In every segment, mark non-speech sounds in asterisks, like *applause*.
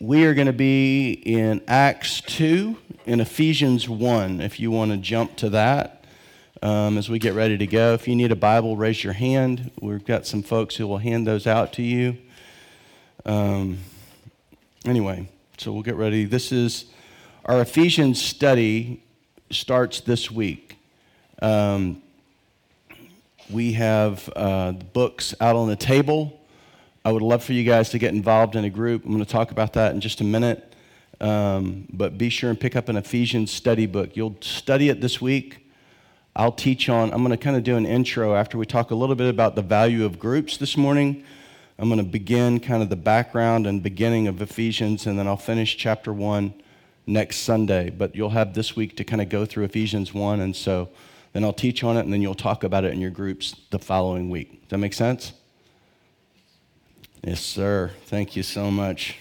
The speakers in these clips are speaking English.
we are going to be in Acts 2 and Ephesians 1, if you want to jump to that um, as we get ready to go. If you need a Bible, raise your hand. We've got some folks who will hand those out to you. Um, anyway, so we'll get ready. This is our Ephesians study starts this week. Um, we have uh, books out on the table. I would love for you guys to get involved in a group. I'm going to talk about that in just a minute. Um, but be sure and pick up an Ephesians study book. You'll study it this week. I'll teach on, I'm going to kind of do an intro after we talk a little bit about the value of groups this morning. I'm going to begin kind of the background and beginning of Ephesians, and then I'll finish chapter 1 next Sunday. But you'll have this week to kind of go through Ephesians 1, and so then I'll teach on it, and then you'll talk about it in your groups the following week. Does that make sense? Yes, sir. Thank you so much.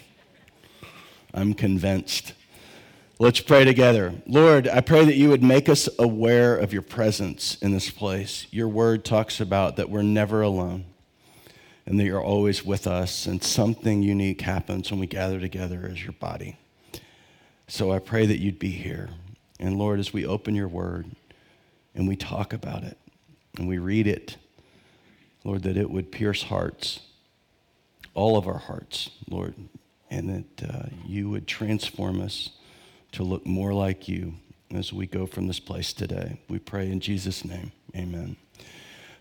I'm convinced. Let's pray together. Lord, I pray that you would make us aware of your presence in this place. Your word talks about that we're never alone and that you're always with us, and something unique happens when we gather together as your body. So I pray that you'd be here. And Lord, as we open your word and we talk about it and we read it, Lord, that it would pierce hearts all of our hearts, Lord, and that uh, you would transform us to look more like you as we go from this place today. We pray in Jesus' name. Amen.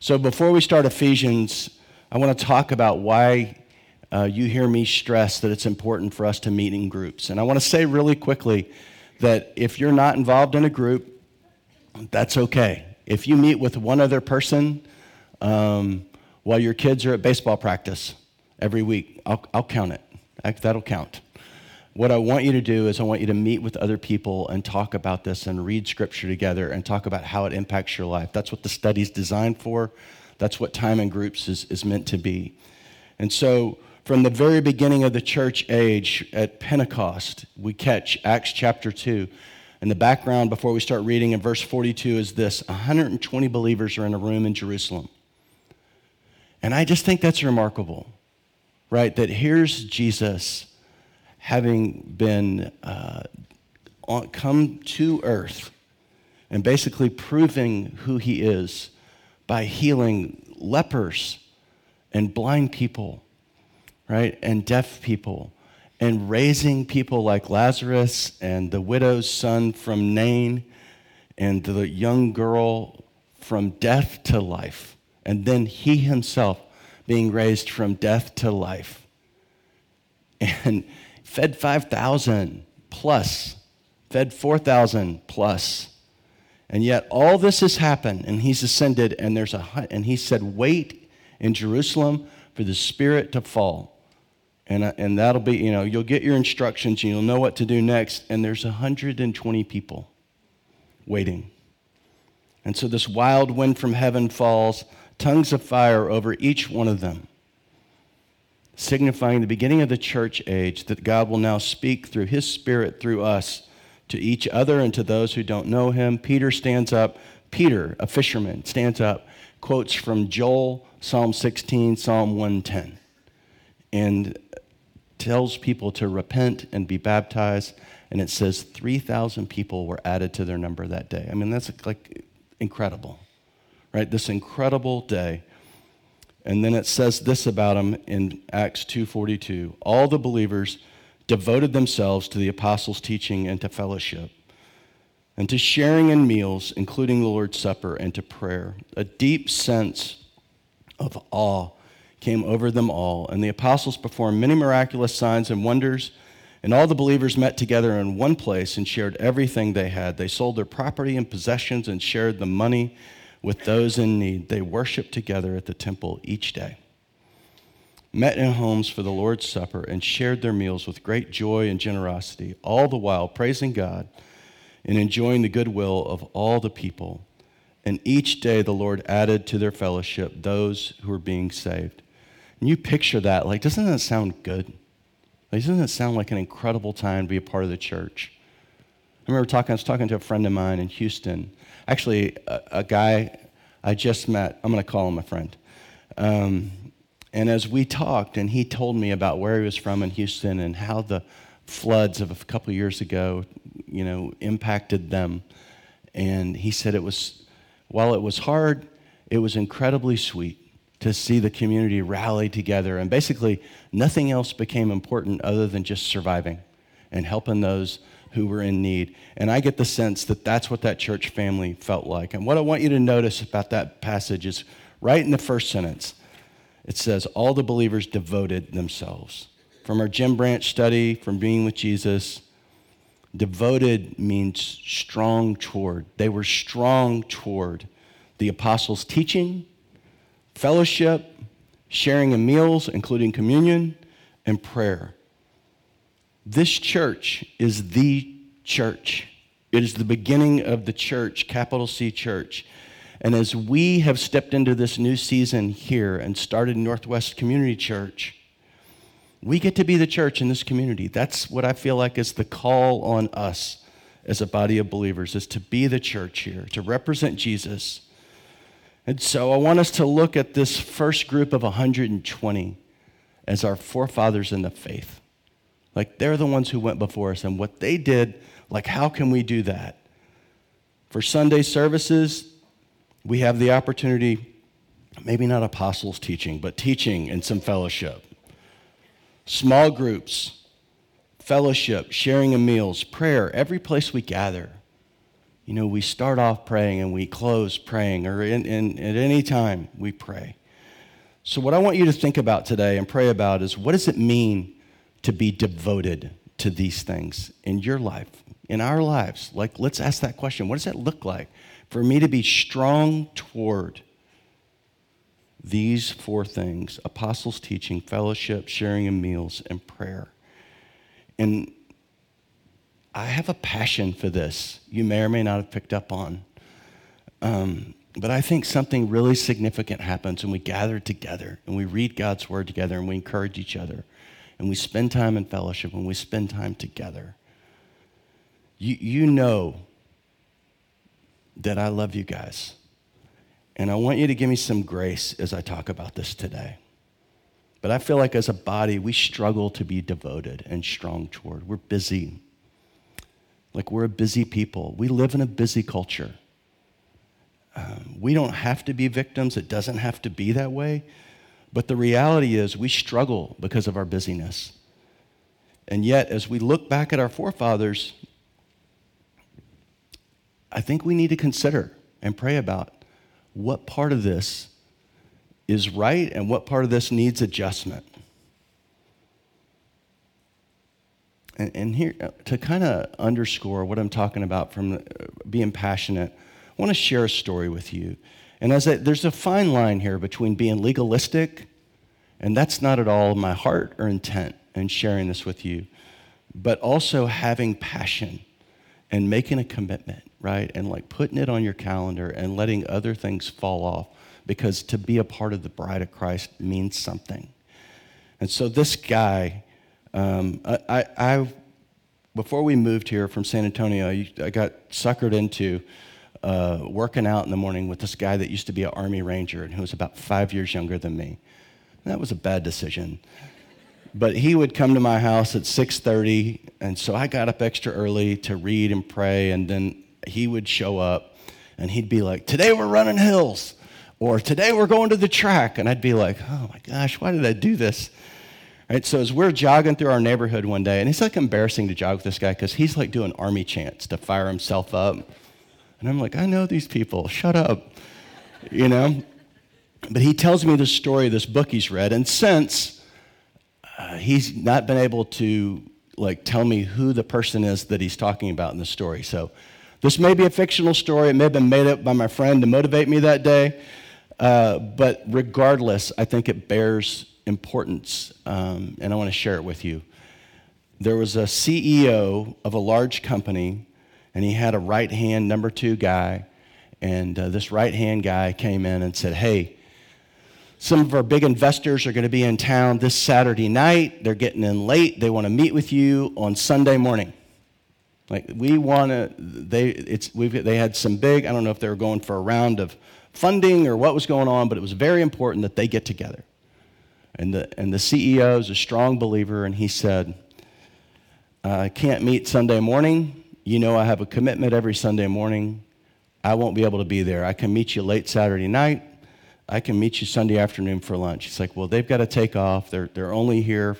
So before we start Ephesians, I want to talk about why uh, you hear me stress that it's important for us to meet in groups. And I want to say really quickly that if you're not involved in a group, that's okay. If you meet with one other person um, while your kids are at baseball practice, every week. I'll, I'll count it. That'll count. What I want you to do is, I want you to meet with other people and talk about this and read scripture together and talk about how it impacts your life. That's what the study's designed for. That's what time in groups is, is meant to be. And so, from the very beginning of the church age at Pentecost, we catch Acts chapter 2. And the background before we start reading in verse 42 is this 120 believers are in a room in Jerusalem. And I just think that's remarkable right? That here's Jesus having been uh, on, come to earth and basically proving who he is by healing lepers and blind people, right? And deaf people and raising people like Lazarus and the widow's son from Nain and the young girl from death to life. And then he himself being raised from death to life. And fed 5,000 plus, fed 4,000 plus. And yet all this has happened, and he's ascended, and there's a and he said, "Wait in Jerusalem for the Spirit to fall." And, uh, and that'll be, you know, you'll get your instructions and you'll know what to do next. And there's 120 people waiting. And so this wild wind from heaven falls tongues of fire over each one of them, signifying the beginning of the church age that God will now speak through his spirit through us to each other and to those who don't know him. Peter stands up. Peter, a fisherman, stands up, quotes from Joel, Psalm 16, Psalm 110, and tells people to repent and be baptized. And it says 3,000 people were added to their number that day. I mean, that's like incredible right? This incredible day. And then it says this about him in Acts 2:42. All the believers devoted themselves to the apostles' teaching and to fellowship, and to sharing in meals, including the Lord's Supper, and to prayer. A deep sense of awe came over them all, and the apostles performed many miraculous signs and wonders. And all the believers met together in one place and shared everything they had. They sold their property and possessions and shared the money with those in need. They worshiped together at the temple each day, met in homes for the Lord's Supper, and shared their meals with great joy and generosity, all the while praising God and enjoying the goodwill of all the people. And each day the Lord added to their fellowship those who were being saved. And you picture that, like, doesn't that sound good? Like, doesn't that sound like an incredible time to be a part of the church? I remember talking, I was talking to a friend of mine in Houston, actually, a, a guy I just met, I'm going to call him a friend. Um, And as we talked, and he told me about where he was from in Houston and how the floods of a couple years ago, you know, impacted them. And he said it was, while it was hard, it was incredibly sweet to see the community rally together. And basically, nothing else became important other than just surviving and helping those who were in need. And I get the sense that that's what that church family felt like. And what I want you to notice about that passage is right in the first sentence, it says, All the believers devoted themselves. From our Jim Branch study, from being with Jesus, devoted means strong toward. They were strong toward the apostles' teaching, fellowship, sharing in meals, including communion, and prayer. This church is the church. It is the beginning of the church, capital C church. And as we have stepped into this new season here and started Northwest Community Church, we get to be the church in this community. That's what I feel like is the call on us as a body of believers is to be the church here, to represent Jesus. And so I want us to look at this first group of 120 as our forefathers in the faith. Like they're the ones who went before us and what they did, like how can we do that? For Sunday services, we have the opportunity, maybe not apostles teaching, but teaching and some fellowship. Small groups, fellowship, sharing of meals, prayer, every place we gather. You know, we start off praying and we close praying, or in, in, at any time we pray. So, what I want you to think about today and pray about is what does it mean to be devoted to these things in your life, in our lives? Like, let's ask that question. What does that look like for me to be strong toward these four things apostles' teaching, fellowship, sharing of meals, and prayer? And I have a passion for this. You may or may not have picked up on. Um, but I think something really significant happens when we gather together and we read God's word together and we encourage each other and we spend time in fellowship, when we spend time together, you, you know that I love you guys. And I want you to give me some grace as I talk about this today. But I feel like as a body, we struggle to be devoted and strong toward. We're busy. Like we're a busy people. We live in a busy culture. Um, we don't have to be victims, it doesn't have to be that way. But the reality is, we struggle because of our busyness. And yet, as we look back at our forefathers, I think we need to consider and pray about what part of this is right and what part of this needs adjustment. And, and here, to kind of underscore what I'm talking about from uh, being passionate, I want to share a story with you. And as I, there's a fine line here between being legalistic, and that's not at all my heart or intent in sharing this with you, but also having passion and making a commitment, right? And like putting it on your calendar and letting other things fall off because to be a part of the bride of Christ means something. And so this guy, um, I, I, I, before we moved here from San Antonio, I got suckered into uh, working out in the morning with this guy that used to be an Army Ranger and who was about five years younger than me. And that was a bad decision. But he would come to my house at 6:30, and so I got up extra early to read and pray, and then he would show up and he'd be like, Today we're running hills, or today we're going to the track. And I'd be like, Oh my gosh, why did I do this? Right, so as we're jogging through our neighborhood one day, and it's like embarrassing to jog with this guy because he's like doing army chants to fire himself up. And I'm like, I know these people, shut up. You know? But he tells me the story this book he's read, and since uh, he's not been able to like tell me who the person is that he's talking about in the story. So this may be a fictional story. It may have been made up by my friend to motivate me that day. Uh, but regardless, I think it bears importance, um, and I want to share it with you. There was a CEO of a large company and he had a right hand number two guy. And uh, this right hand guy came in and said, Hey, some of our big investors are going to be in town this Saturday night. They're getting in late. They want to meet with you on Sunday morning. Like we want to, they it's we've they had some big. I don't know if they were going for a round of funding or what was going on, but it was very important that they get together. And the, and the CEO is a strong believer, and he said, I can't meet Sunday morning. You know, I have a commitment every Sunday morning. I won't be able to be there. I can meet you late Saturday night. I can meet you Sunday afternoon for lunch. He's like, Well, they've got to take off. They're, they're only here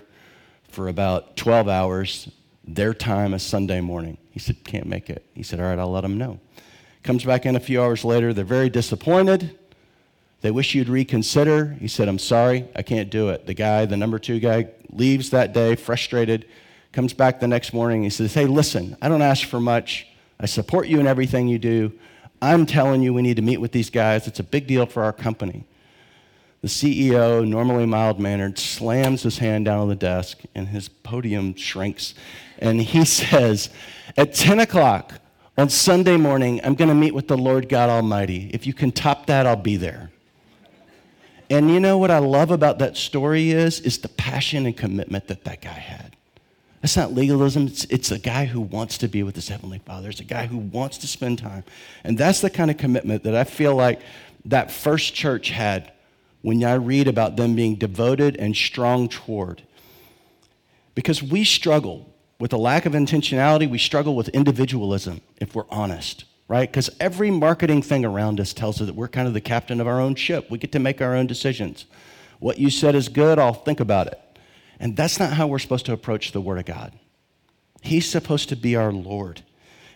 for about 12 hours. Their time is Sunday morning. He said, Can't make it. He said, All right, I'll let them know. Comes back in a few hours later. They're very disappointed. They wish you'd reconsider. He said, I'm sorry, I can't do it. The guy, the number two guy, leaves that day frustrated, comes back the next morning. He says, Hey, listen, I don't ask for much. I support you in everything you do. I'm telling you, we need to meet with these guys. It's a big deal for our company. The CEO, normally mild mannered, slams his hand down on the desk and his podium shrinks. And he *laughs* says, At 10 o'clock on Sunday morning, I'm going to meet with the Lord God Almighty. If you can top that, I'll be there. And you know what I love about that story is, is the passion and commitment that that guy had. That's not legalism. It's, it's a guy who wants to be with his Heavenly Father. It's a guy who wants to spend time. And that's the kind of commitment that I feel like that first church had when I read about them being devoted and strong toward. Because we struggle with a lack of intentionality, we struggle with individualism, if we're honest, right? Because every marketing thing around us tells us that we're kind of the captain of our own ship. We get to make our own decisions. What you said is good, I'll think about it. And that's not how we're supposed to approach the Word of God. He's supposed to be our Lord,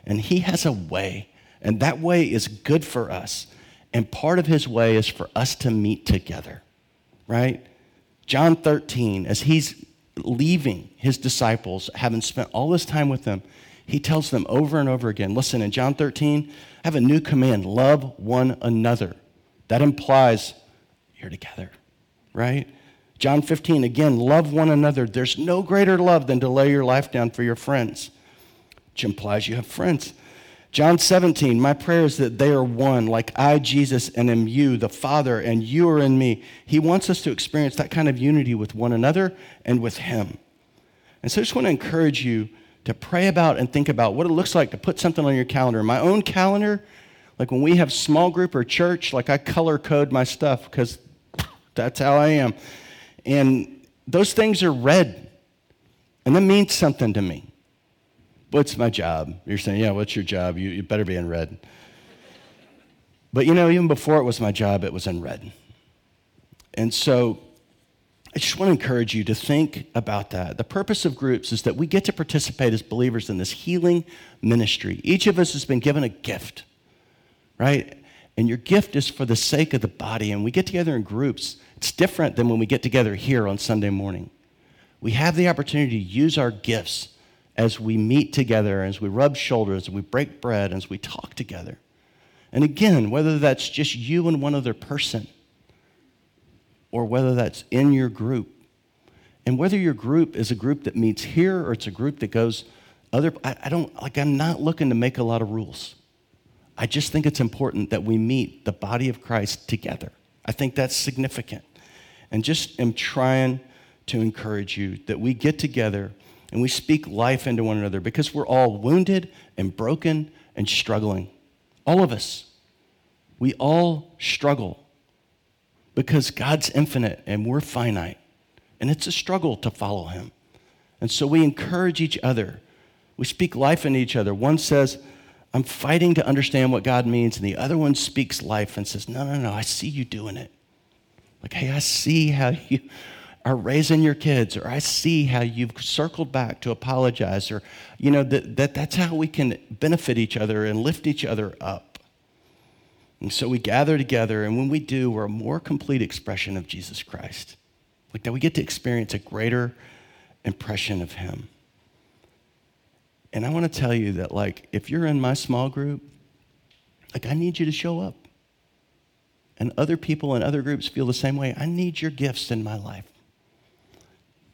and He has a way, and that way is good for us. And part of His way is for us to meet together, right? John 13, as He's leaving His disciples, having spent all this time with them, He tells them over and over again listen, in John 13, I have a new command love one another. That implies you're together, right? John 15, again, love one another. There's no greater love than to lay your life down for your friends, which implies you have friends. John 17, my prayer is that they are one, like I, Jesus, and am you, the Father, and you are in me. He wants us to experience that kind of unity with one another and with Him. And so I just want to encourage you to pray about and think about what it looks like to put something on your calendar. My own calendar, like when we have small group or church, like I color code my stuff because that's how I am. And those things are red. And that means something to me. What's my job? You're saying, yeah, what's your job? You, you better be in red. But you know, even before it was my job, it was in red. And so I just want to encourage you to think about that. The purpose of groups is that we get to participate as believers in this healing ministry. Each of us has been given a gift, right? And your gift is for the sake of the body. And we get together in groups it's different than when we get together here on Sunday morning. We have the opportunity to use our gifts as we meet together, as we rub shoulders, as we break bread, as we talk together. And again, whether that's just you and one other person, or whether that's in your group, and whether your group is a group that meets here or it's a group that goes other, I, I don't, like, I'm not looking to make a lot of rules. I just think it's important that we meet the body of Christ together. I think that's significant and just am trying to encourage you that we get together and we speak life into one another because we're all wounded and broken and struggling. All of us. We all struggle because God's infinite and we're finite. And it's a struggle to follow Him. And so we encourage each other. We speak life into each other. One says, I'm fighting to understand what God means. And the other one speaks life and says, No, no, no, I see you doing it. Like, hey, I see how you are raising your kids, or I see how you've circled back to apologize, or, you know, that, that that's how we can benefit each other and lift each other up. And so we gather together, and when we do, we're a more complete expression of Jesus Christ. Like that we get to experience a greater impression of Him. And I want to tell you that, like, if you're in my small group, like, I need you to show up and other people in other groups feel the same way, I need your gifts in my life.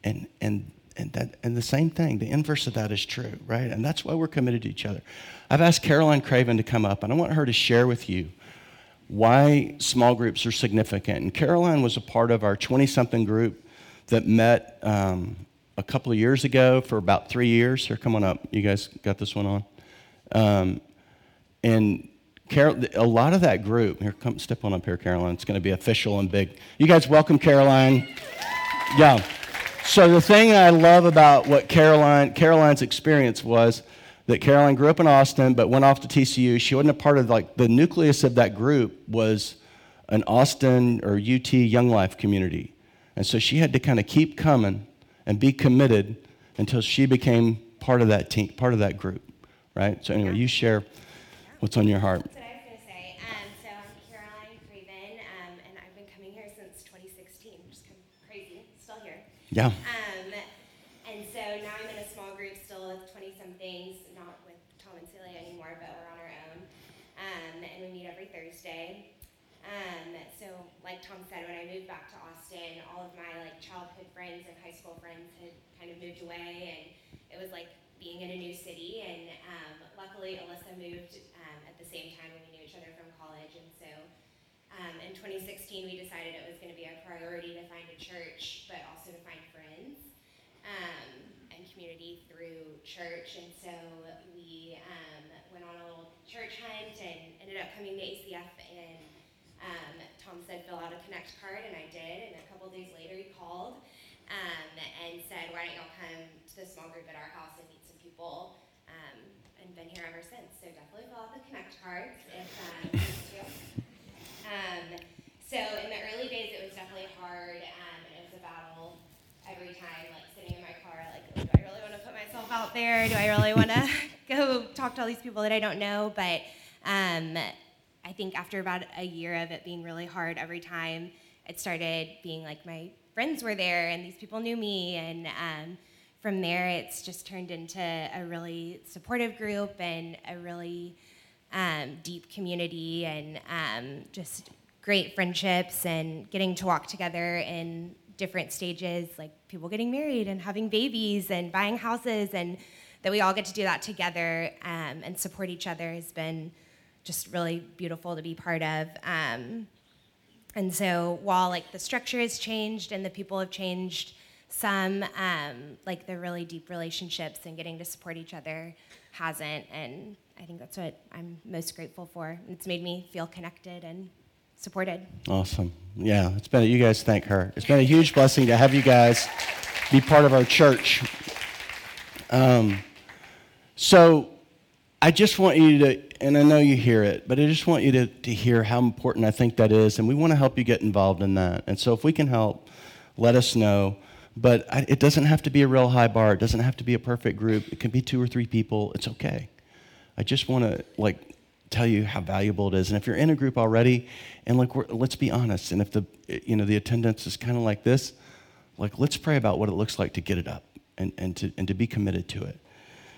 And, and, and, that, and the same thing, the inverse of that is true, right? And that's why we're committed to each other. I've asked Caroline Craven to come up, and I want her to share with you why small groups are significant. And Caroline was a part of our 20 something group that met um, a couple of years ago for about three years. Here, come on up. You guys got this one on. Um, and Carol, a lot of that group, here, come step on up here, Caroline. It's going to be official and big. You guys welcome Caroline. Yeah. So the thing I love about what Caroline Caroline's experience was that Caroline grew up in Austin but went off to TCU. She wasn't a part of like the nucleus of that group was an Austin or UT Young Life community. And so she had to kind of keep coming and be committed until she became part of that team, part of that group, right? So anyway, you share what's on your heart. That's what I was going to say. Um, so I'm Caroline Craven, um, and I've been coming here since 2016, which is kind of crazy. Still here. Yeah. Um, and so now I'm in a small group still with 20 somethings, not with Tom and Celia anymore, but we're on our own. Um, and we meet every Thursday. Um, so like Tom said, when I moved back to Austin, all of my like childhood friends and high school friends had kind of moved away, and it was like being in a new city. And um, luckily, Alyssa moved um, at the same time when we knew each other from college, and so. Um, in 2016, we decided it was going to be a priority to find a church, but also to find friends um, and community through church. And so we um, went on a little church hunt and ended up coming to ACF. And um, Tom said, fill out a Connect card, and I did. And a couple days later, he called um, and said, why don't y'all come to the small group at our house and meet some people? Um, and been here ever since. So definitely fill out the Connect cards if um. Um, so in the early days, it was definitely hard, um, and it was a battle every time, like sitting in my car, like, do I really want to put myself out there? Do I really want to *laughs* go talk to all these people that I don't know? But um, I think after about a year of it being really hard every time, it started being like my friends were there, and these people knew me, and um, from there, it's just turned into a really supportive group and a really um, deep community and um, just great friendships and getting to walk together in different stages, like people getting married and having babies and buying houses, and that we all get to do that together um, and support each other has been just really beautiful to be part of. Um, and so while like the structure has changed and the people have changed some, um, like the really deep relationships and getting to support each other hasn't. And I think that's what I'm most grateful for. It's made me feel connected and supported. Awesome. Yeah, it's been, you guys thank her. It's been a huge blessing to have you guys be part of our church. Um, so I just want you to, and I know you hear it, but I just want you to, to hear how important I think that is, and we want to help you get involved in that. And so if we can help, let us know. But I, it doesn't have to be a real high bar. It doesn't have to be a perfect group. It can be two or three people. It's okay. I just want to like tell you how valuable it is. And if you're in a group already, and like let's be honest, and if the you know the attendance is kind of like this, like let's pray about what it looks like to get it up and, and to and to be committed to it.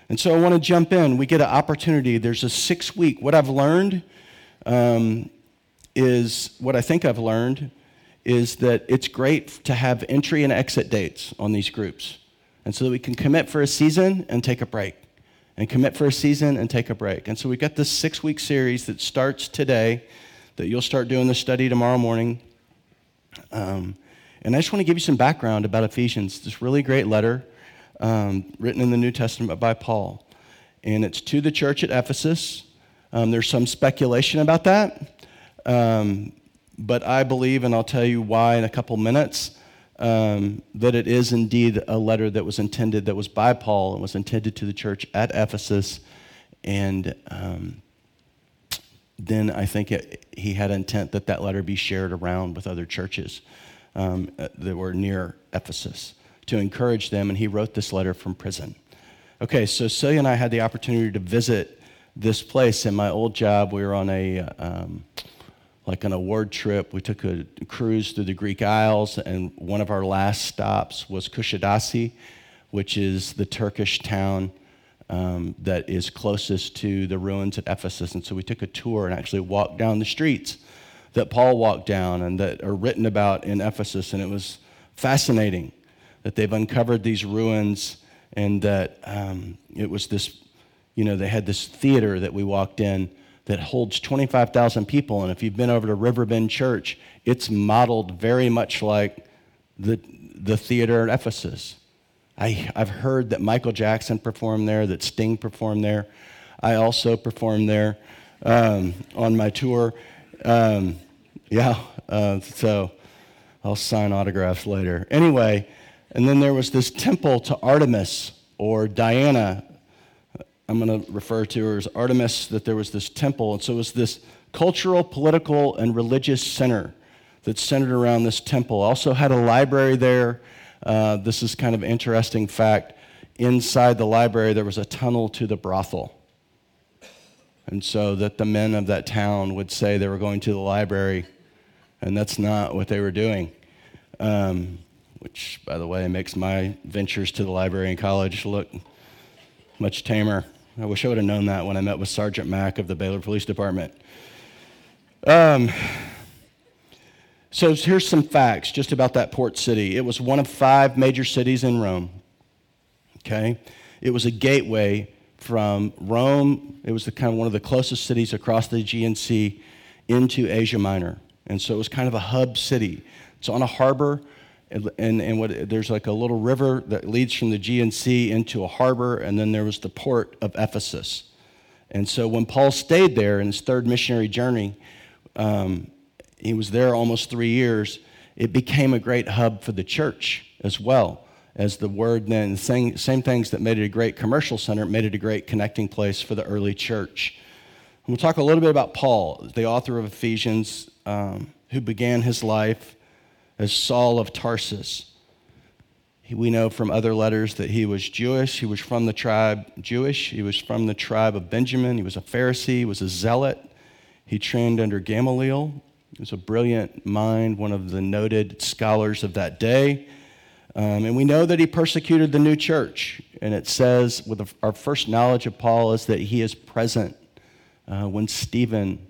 And so I want to jump in. We get an opportunity. There's a six week. What I've learned um, is what I think I've learned is that it's great to have entry and exit dates on these groups, and so that we can commit for a season and take a break and commit for a season and take a break. And so we've got this six week series that starts today, that you'll start doing the study tomorrow morning. Um, and I just want to give you some background about Ephesians, this really great letter um, written in the New Testament by Paul. And it's to the church at Ephesus. Um, there's some speculation about that, um, but I believe, and I'll tell you why in a couple minutes, um, that it is indeed a letter that was intended, that was by Paul and was intended to the church at Ephesus. And um, then I think it, he had intent that that letter be shared around with other churches um, uh, that were near Ephesus to encourage them. And he wrote this letter from prison. Okay, so Celia and I had the opportunity to visit this place. In my old job, we were on a. Like an award trip. We took a cruise through the Greek Isles, and one of our last stops was Kusadasi, which is the Turkish town um, that is closest to the ruins at Ephesus. And so we took a tour and actually walked down the streets that Paul walked down and that are written about in Ephesus. And it was fascinating that they've uncovered these ruins and that um, it was this, you know, they had this theater that we walked in that holds 25,000 people. And if you've been over to Riverbend Church, it's modeled very much like the, the theater at Ephesus. I, I've heard that Michael Jackson performed there, that Sting performed there. I also performed there um, on my tour. Um, yeah, uh, so I'll sign autographs later. Anyway, and then there was this temple to Artemis or Diana. I'm going to refer to her as Artemis, that there was this temple. And so it was this cultural, political, and religious center that centered around this temple. Also had a library there. Uh, this is kind of interesting fact. Inside the library, there was a tunnel to the brothel. And so that the men of that town would say they were going to the library, and that's not what they were doing. Um, which, by the way, makes my ventures to the library in college look much tamer. I wish I would have known that when I met with Sergeant Mack of the Baylor Police Department. Um, so here's some facts just about that port city. It was one of five major cities in Rome. Okay? It was a gateway from Rome. It was the kind of one of the closest cities across the Aegean Sea into Asia Minor. And so it was kind of a hub city. It's on a harbor, and, and, what, there's like a little river that leads from the Sea into a harbor, and then there was the port of Ephesus. And so when Paul stayed there in his third missionary journey, um, he was there almost three years. It became a great hub for the church as well as the word then same, same things that made it a great commercial center made it a great connecting place for the early church and we'll talk a little bit about paul the author of ephesians um, who began his life as saul of tarsus we know from other letters that he was jewish he was from the tribe jewish he was from the tribe of benjamin he was a pharisee he was a zealot he trained under gamaliel he was a brilliant mind, one of the noted scholars of that day. Um, and we know that he persecuted the new church. And it says, with our first knowledge of Paul, is that he is present uh, when Stephen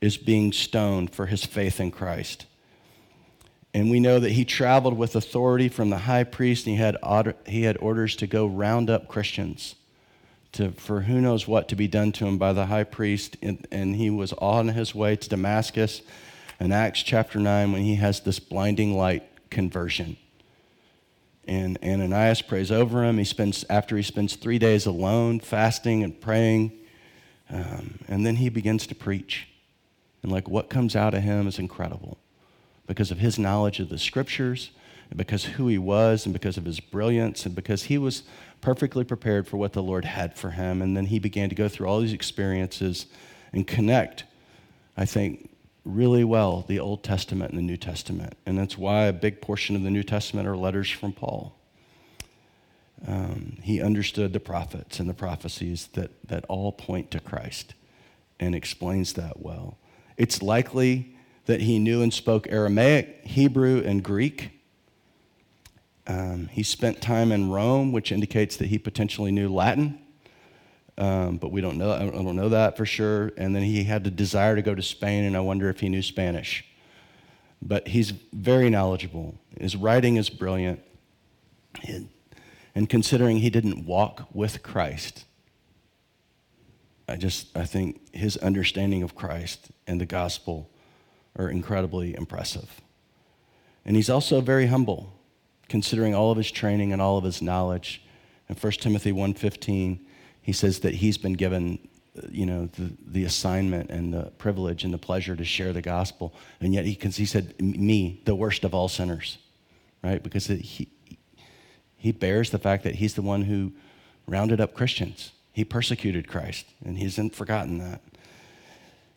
is being stoned for his faith in Christ. And we know that he traveled with authority from the high priest, and he had, order, he had orders to go round up Christians to, for who knows what to be done to him by the high priest. And, and he was on his way to Damascus in Acts chapter 9 when he has this blinding light conversion. And Ananias prays over him. He spends, after he spends three days alone, fasting and praying, um, and then he begins to preach. And like what comes out of him is incredible because of his knowledge of the scriptures, and because who he was, and because of his brilliance, and because he was perfectly prepared for what the Lord had for him. And then he began to go through all these experiences and connect, I think, really well the Old Testament and the New Testament. And that's why a big portion of the New Testament are letters from Paul. Um, he understood the prophets and the prophecies that, that all point to Christ and explains that well. It's likely that he knew and spoke Aramaic, Hebrew, and Greek. Um, he spent time in Rome, which indicates that he potentially knew Latin um, but we don't know. I don't know that for sure. And then he had the desire to go to Spain, and I wonder if he knew Spanish. But he's very knowledgeable. His writing is brilliant. And considering he didn't walk with Christ, I just I think his understanding of Christ and the gospel are incredibly impressive. And he's also very humble, considering all of his training and all of his knowledge. In 1 Timothy 1:15, he says that he's been given you know the, the assignment and the privilege and the pleasure to share the gospel and yet he, can. he said me the worst of all sinners right because he, he bears the fact that he's the one who rounded up christians he persecuted christ and he hasn't forgotten that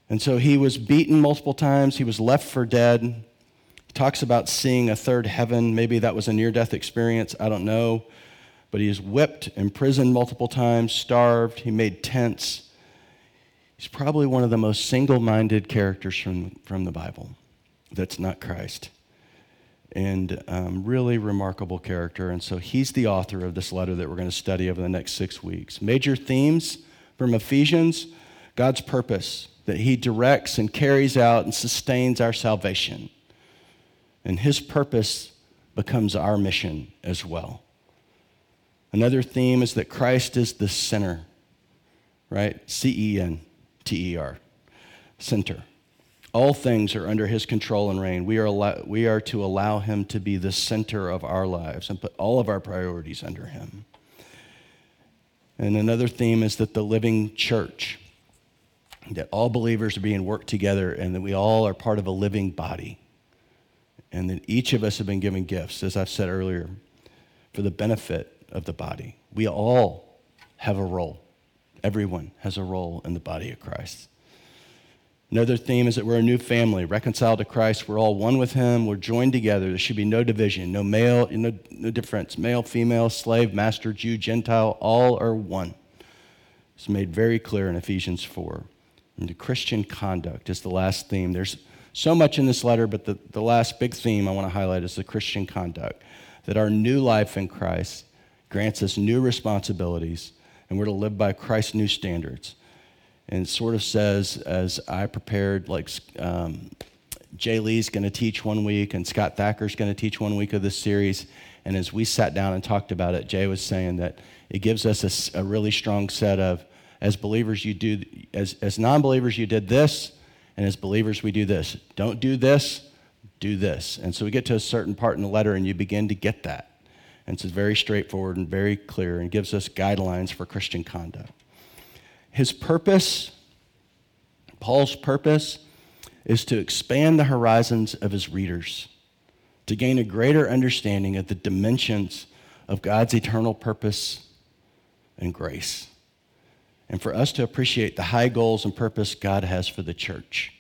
and so he was beaten multiple times he was left for dead he talks about seeing a third heaven maybe that was a near-death experience i don't know but he is whipped, imprisoned multiple times, starved, he made tents. He's probably one of the most single minded characters from, from the Bible that's not Christ. And um, really remarkable character. And so he's the author of this letter that we're going to study over the next six weeks. Major themes from Ephesians God's purpose, that he directs and carries out and sustains our salvation. And his purpose becomes our mission as well. Another theme is that Christ is the center, right? C E N T E R, center. All things are under his control and reign. We are, allow- we are to allow him to be the center of our lives and put all of our priorities under him. And another theme is that the living church, that all believers are being worked together and that we all are part of a living body. and that each of us have been given gifts, as I've said earlier, for the benefit of the body. We all have a role. Everyone has a role in the body of Christ. Another theme is that we're a new family, reconciled to Christ. We're all one with Him. We're joined together. There should be no division, no male, no, no difference. Male, female, slave, master, Jew, Gentile, all are one. It's made very clear in Ephesians 4. The Christian conduct is the last theme. There's so much in this letter, but the, the last big theme I want to highlight is the Christian conduct. That our new life in Christ grants us new responsibilities, and we're to live by Christ's new standards and it sort of says as I prepared, like um, Jay Lee's going to teach one week, and Scott Thacker's going to teach one week of this series. And as we sat down and talked about it, Jay was saying that it gives us a, a really strong set of, as believers, you do, as, as non believers, you did this, and as believers, we do this. Don't do this, do this. And so we get to a certain part in the letter, and you begin to get that. And it's very straightforward and very clear and gives us guidelines for Christian conduct. His purpose, Paul's purpose, is to expand the horizons of his readers, to gain a greater understanding of the dimensions of God's eternal purpose and grace, and for us to appreciate the high goals and purpose God has for the church.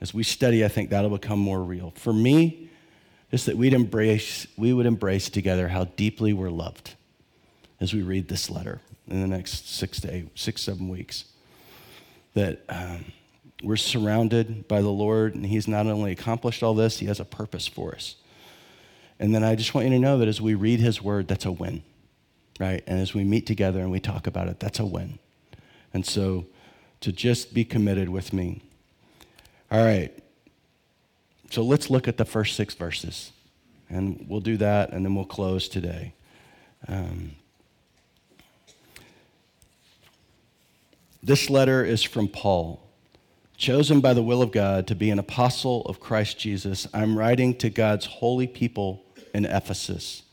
As we study, I think that'll become more real. For me, is that we'd embrace, we would embrace together how deeply we're loved as we read this letter in the next six to eight, six, seven weeks. That um, we're surrounded by the Lord, and He's not only accomplished all this, He has a purpose for us. And then I just want you to know that as we read His word, that's a win, right? And as we meet together and we talk about it, that's a win. And so to just be committed with me. All right. So let's look at the first six verses. And we'll do that, and then we'll close today. Um, This letter is from Paul, chosen by the will of God to be an apostle of Christ Jesus. I'm writing to God's holy people in Ephesus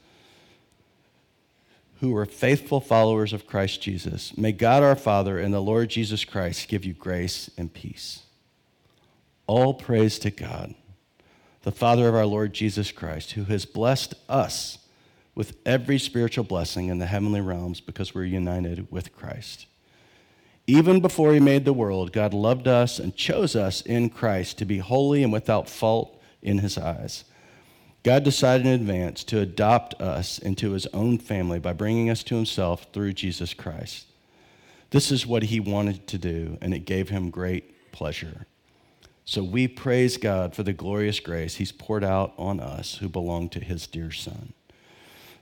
who are faithful followers of Christ Jesus. May God our Father and the Lord Jesus Christ give you grace and peace. All praise to God, the Father of our Lord Jesus Christ, who has blessed us with every spiritual blessing in the heavenly realms because we're united with Christ. Even before he made the world, God loved us and chose us in Christ to be holy and without fault in his eyes. God decided in advance to adopt us into his own family by bringing us to himself through Jesus Christ. This is what he wanted to do, and it gave him great pleasure. So we praise God for the glorious grace he's poured out on us who belong to his dear son.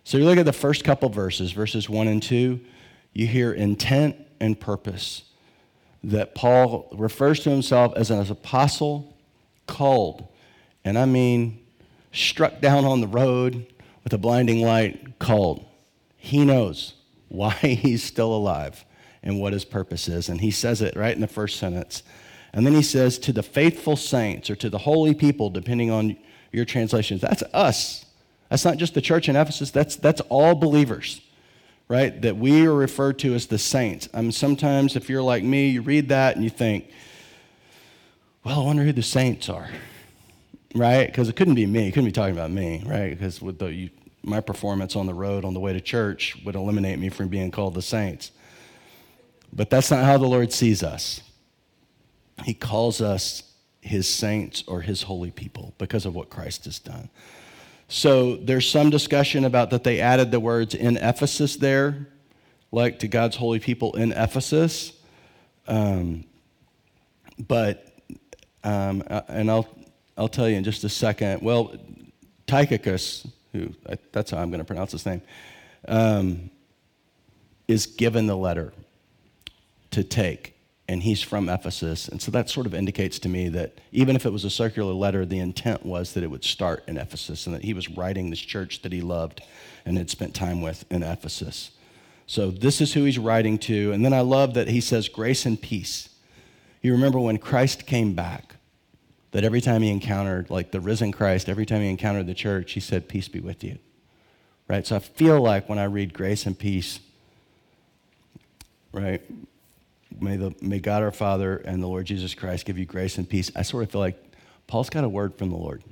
So you look at the first couple verses, verses 1 and 2, you hear intent and purpose. That Paul refers to himself as an apostle called, and I mean struck down on the road with a blinding light, called. He knows why *laughs* he's still alive and what his purpose is. And he says it right in the first sentence. And then he says, to the faithful saints or to the holy people, depending on your translations. That's us. That's not just the church in Ephesus, that's, that's all believers right? That we are referred to as the saints. I mean, sometimes if you're like me, you read that and you think, well, I wonder who the saints are, right? Because it couldn't be me. It couldn't be talking about me, right? Because with the, you, my performance on the road on the way to church would eliminate me from being called the saints. But that's not how the Lord sees us. He calls us his saints or his holy people because of what Christ has done. So there's some discussion about that they added the words in Ephesus there, like to God's holy people in Ephesus. Um, but, um, uh, and I'll, I'll tell you in just a second. Well, Tychicus, who that's how I'm going to pronounce his name, um, is given the letter to take and he's from Ephesus. And so that sort of indicates to me that even if it was a circular letter, the intent was that it would start in Ephesus and that he was writing this church that he loved and had spent time with in Ephesus. So this is who he's writing to. And then I love that he says grace and peace. You remember when Christ came back, that every time he encountered, like the risen Christ, every time he encountered the church, he said, Peace be with you. Right? So I feel like when I read grace and peace, right? may, the, may God our Father and the Lord Jesus Christ give you grace and peace. I sort of feel like Paul's got a word from the Lord.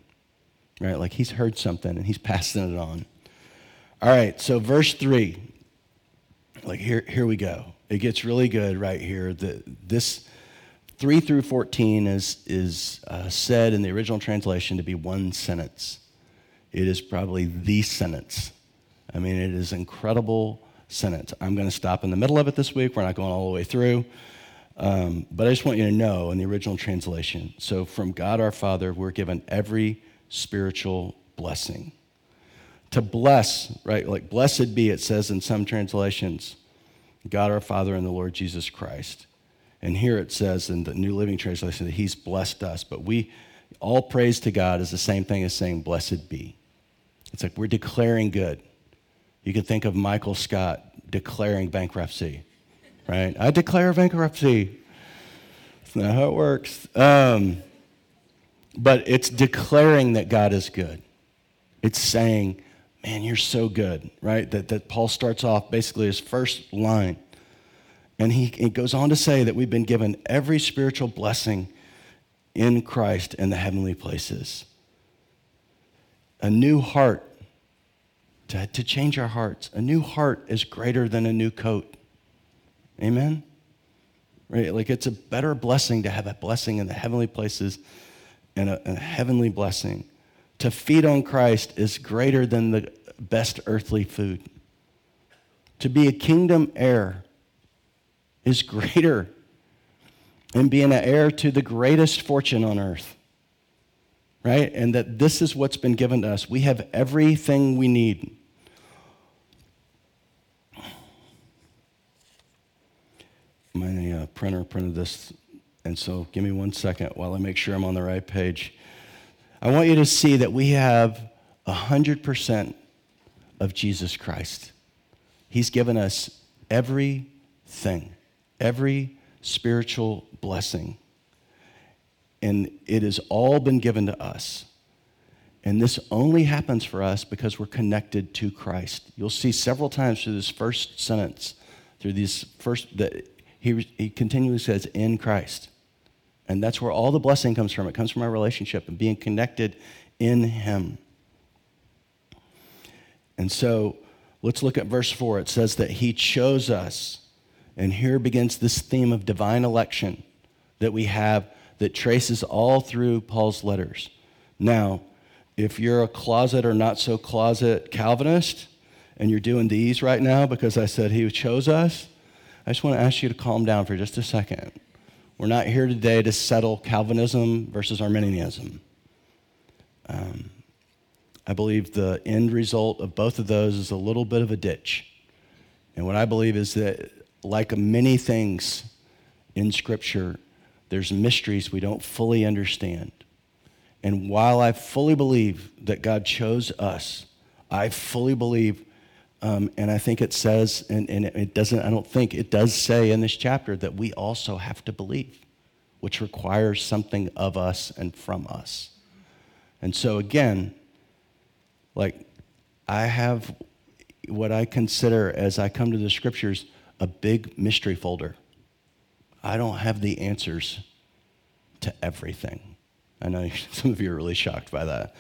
right? Like he's heard something and he's *laughs* passing it on. All right, so verse 3. Like here, here we go. It gets really good right here. The, this 3 through 14 is, is uh, said in the original translation to be one sentence. It is probably the sentence. I mean, it is incredible sentence. I'm going to stop in the middle of it this week. We're not going all the way through. Um, but I just want you to know in the original translation. So, from God our Father, we're given every spiritual blessing. To bless, right? Like, blessed be, it says in some translations, God our Father and the Lord Jesus Christ. And here it says in the New Living Translation that He's blessed us. But we, all praise to God is the same thing as saying, blessed be. It's like we're declaring good. You can think of Michael Scott declaring bankruptcy, right? I declare bankruptcy. That's not how it works. Um, but it's declaring that God is good. It's saying, man, you're so good, right? That, that Paul starts off basically his first line. And he, he goes on to say that we've been given every spiritual blessing in Christ in the heavenly places. A new heart to, to change our hearts. A new heart is greater than a new coat. Amen? Right? Like it's a better blessing to have a blessing in the heavenly places and a, a heavenly blessing. To feed on Christ is greater than the best earthly food. To be a kingdom heir is greater than being an heir to the greatest fortune on earth. Right? And that this is what's been given to us. We have everything we need. my uh, printer printed this, and so give me one second while I make sure I'm on the right page. I want you to see that we have 100% of Jesus Christ. He's given us everything, every spiritual blessing. And it has all been given to us. And this only happens for us because we're connected to Christ. You'll see several times through this first sentence, through these first, that he, he continually says, in Christ. And that's where all the blessing comes from. It comes from our relationship and being connected in Him. And so let's look at verse 4. It says that He chose us. And here begins this theme of divine election that we have that traces all through Paul's letters. Now, if you're a closet or not so closet Calvinist and you're doing these right now because I said He chose us, I just want to ask you to calm down for just a second. We're not here today to settle Calvinism versus Arminianism. Um, I believe the end result of both of those is a little bit of a ditch. And what I believe is that, like many things in Scripture, there's mysteries we don't fully understand. And while I fully believe that God chose us, I fully believe um, and I think it says, and, and it doesn't, I don't think, it does say in this chapter that we also have to believe, which requires something of us and from us. And so, again, like, I have what I consider as I come to the scriptures a big mystery folder. I don't have the answers to everything. I know *laughs* some of you are really shocked by that.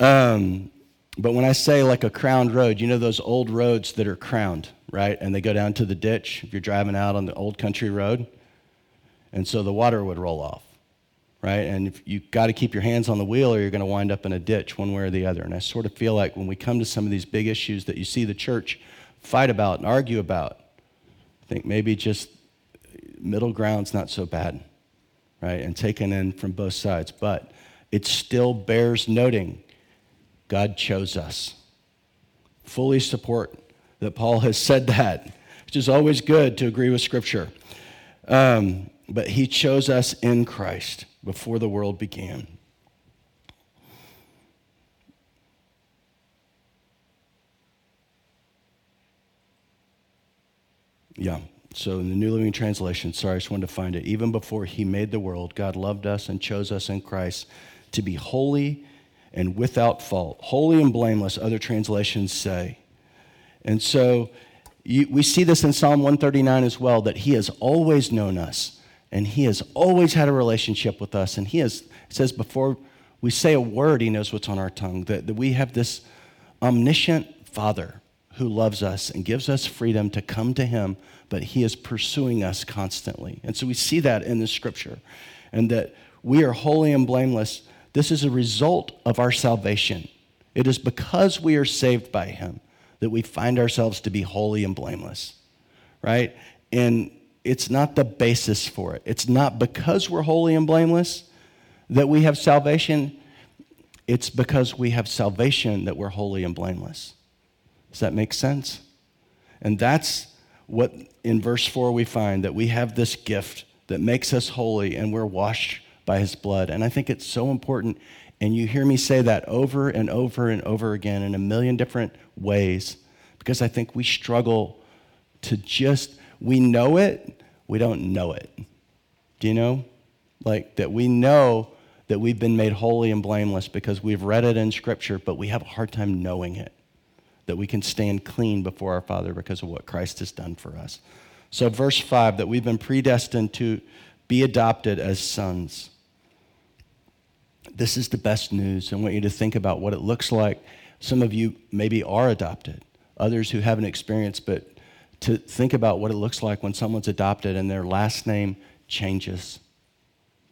Um, but when I say like a crowned road, you know those old roads that are crowned, right? And they go down to the ditch if you're driving out on the old country road. And so the water would roll off, right? And you got to keep your hands on the wheel or you're going to wind up in a ditch one way or the other. And I sort of feel like when we come to some of these big issues that you see the church fight about and argue about, I think maybe just middle ground's not so bad, right? And taken in from both sides. But it still bears noting God chose us. Fully support that Paul has said that, which is always good to agree with Scripture. Um, but he chose us in Christ before the world began. Yeah. So in the New Living Translation, sorry, I just wanted to find it. Even before he made the world, God loved us and chose us in Christ to be holy and without fault. Holy and blameless, other translations say. And so you, we see this in Psalm 139 as well that He has always known us and He has always had a relationship with us. And He has, says, before we say a word, he knows what's on our tongue. That, that we have this omniscient Father who loves us and gives us freedom to come to him, but he is pursuing us constantly. And so we see that in the scripture, and that we are holy and blameless. This is a result of our salvation. It is because we are saved by him that we find ourselves to be holy and blameless, right? And it's not the basis for it. It's not because we're holy and blameless that we have salvation. It's because we have salvation that we're holy and blameless. Does that make sense? And that's what in verse 4 we find that we have this gift that makes us holy and we're washed by his blood. And I think it's so important. And you hear me say that over and over and over again in a million different ways because I think we struggle to just, we know it, we don't know it. Do you know? Like that we know that we've been made holy and blameless because we've read it in Scripture, but we have a hard time knowing it. That we can stand clean before our Father because of what Christ has done for us. So, verse 5 that we've been predestined to be adopted as sons. This is the best news. I want you to think about what it looks like. Some of you maybe are adopted, others who haven't experienced, but to think about what it looks like when someone's adopted and their last name changes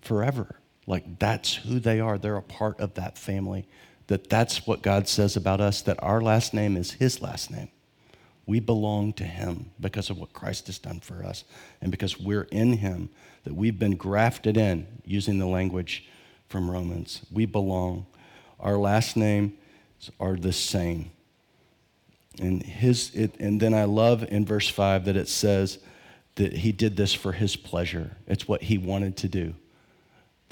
forever. Like that's who they are. They're a part of that family. That that's what God says about us, that our last name is his last name. We belong to him because of what Christ has done for us and because we're in him, that we've been grafted in, using the language from Romans. We belong. Our last names are the same. And, his, it, and then I love in verse 5 that it says that he did this for his pleasure. It's what he wanted to do.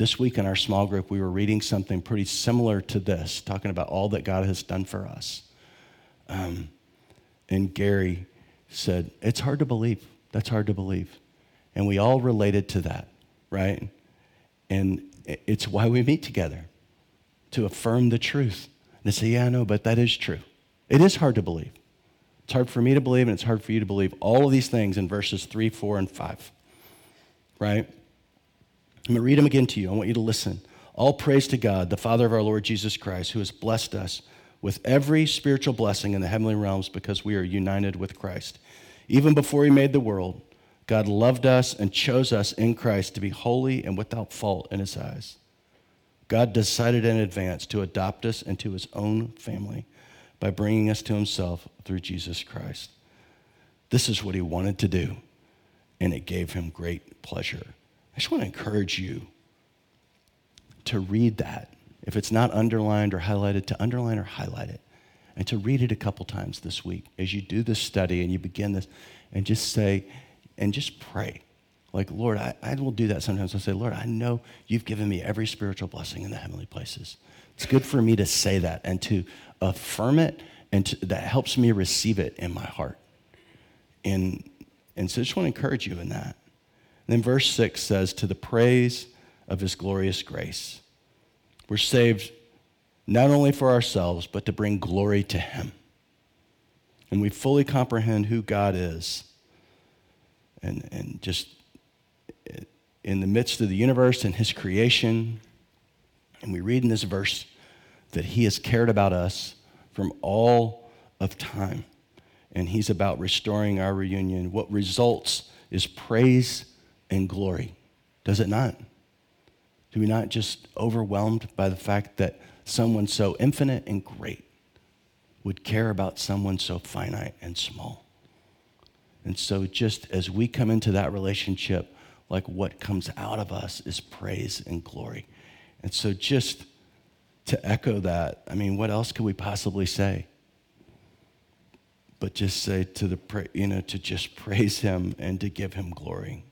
This week in our small group, we were reading something pretty similar to this, talking about all that God has done for us. Um, and Gary said, It's hard to believe. That's hard to believe. And we all related to that, right? And it's why we meet together to affirm the truth. And say, Yeah, I know, but that is true. It is hard to believe. It's hard for me to believe, and it's hard for you to believe all of these things in verses 3, 4, and 5, right? I'm going to read them again to you. I want you to listen. All praise to God, the Father of our Lord Jesus Christ, who has blessed us with every spiritual blessing in the heavenly realms because we are united with Christ. Even before he made the world, God loved us and chose us in Christ to be holy and without fault in his eyes. God decided in advance to adopt us into his own family by bringing us to himself through Jesus Christ. This is what he wanted to do, and it gave him great pleasure. I just want to encourage you to read that. If it's not underlined or highlighted, to underline or highlight it. And to read it a couple times this week as you do this study and you begin this, and just say, and just pray. Like, Lord, I, I will do that sometimes. I'll say, Lord, I know you've given me every spiritual blessing in the heavenly places. It's good for me to say that and to affirm it, and to, that helps me receive it in my heart. And, and so I just want to encourage you in that. Then verse 6 says, To the praise of his glorious grace. We're saved not only for ourselves, but to bring glory to him. And we fully comprehend who God is. And, and just in the midst of the universe and his creation, and we read in this verse that he has cared about us from all of time. And he's about restoring our reunion. What results is praise and glory. Does it not? Do we not just overwhelmed by the fact that someone so infinite and great would care about someone so finite and small? And so, just as we come into that relationship, like what comes out of us is praise and glory. And so, just to echo that, I mean, what else could we possibly say? But just say to the, you know, to just *laughs* praise him and to give him glory.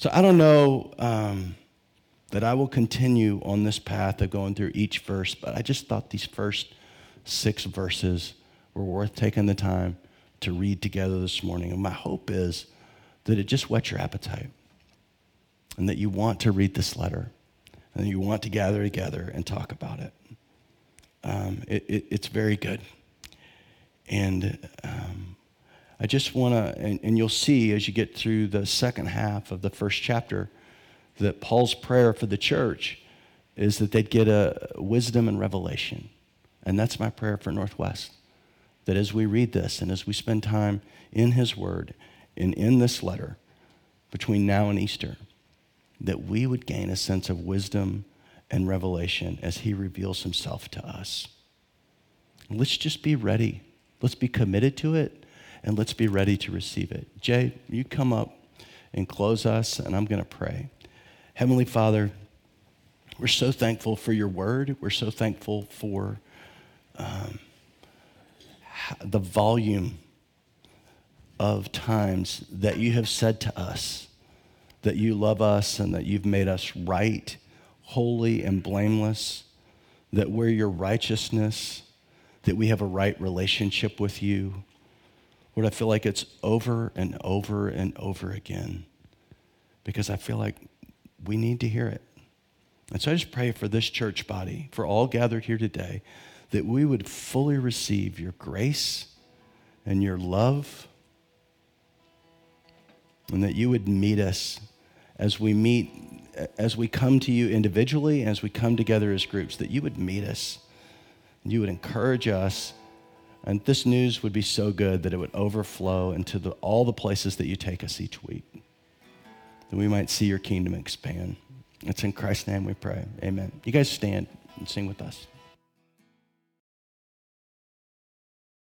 So I don't know um, that I will continue on this path of going through each verse, but I just thought these first six verses were worth taking the time to read together this morning. And my hope is that it just whets your appetite and that you want to read this letter and you want to gather together and talk about it. Um, it, it it's very good. And um, I just want to, and, and, you'll see as you get through the second half of the first chapter, that Paul's prayer for the church is that they'd get a wisdom and revelation. And that's my prayer for Northwest. That as we read this and as we spend time in His Word and in this letter between now and Easter, that we would gain a sense of wisdom and revelation as He reveals Himself to us. Let's just be ready. Let's be committed to it and let's be ready to receive it. Jay, you come up and close us, and I'm going to pray. Heavenly Father, we're so thankful for your word. We're so thankful for um, the volume of times that you have said to us that you love us and that you've made us right, holy, and blameless, that we're your righteousness, that we have a right relationship with you. Lord, I feel like it's over and over and over again because I feel like we need to hear it. And so I just pray for this church body, for all gathered here today, that we would fully receive your grace and your love, and that you would meet us as we meet, as we come to you individually, as we come together as groups, that you would meet us, and you would encourage us, and this news would be so good that it would overflow into the, all the places that you take us each week, that we might see your kingdom expand. It's in Christ's name we pray. Amen. You guys stand and sing with us.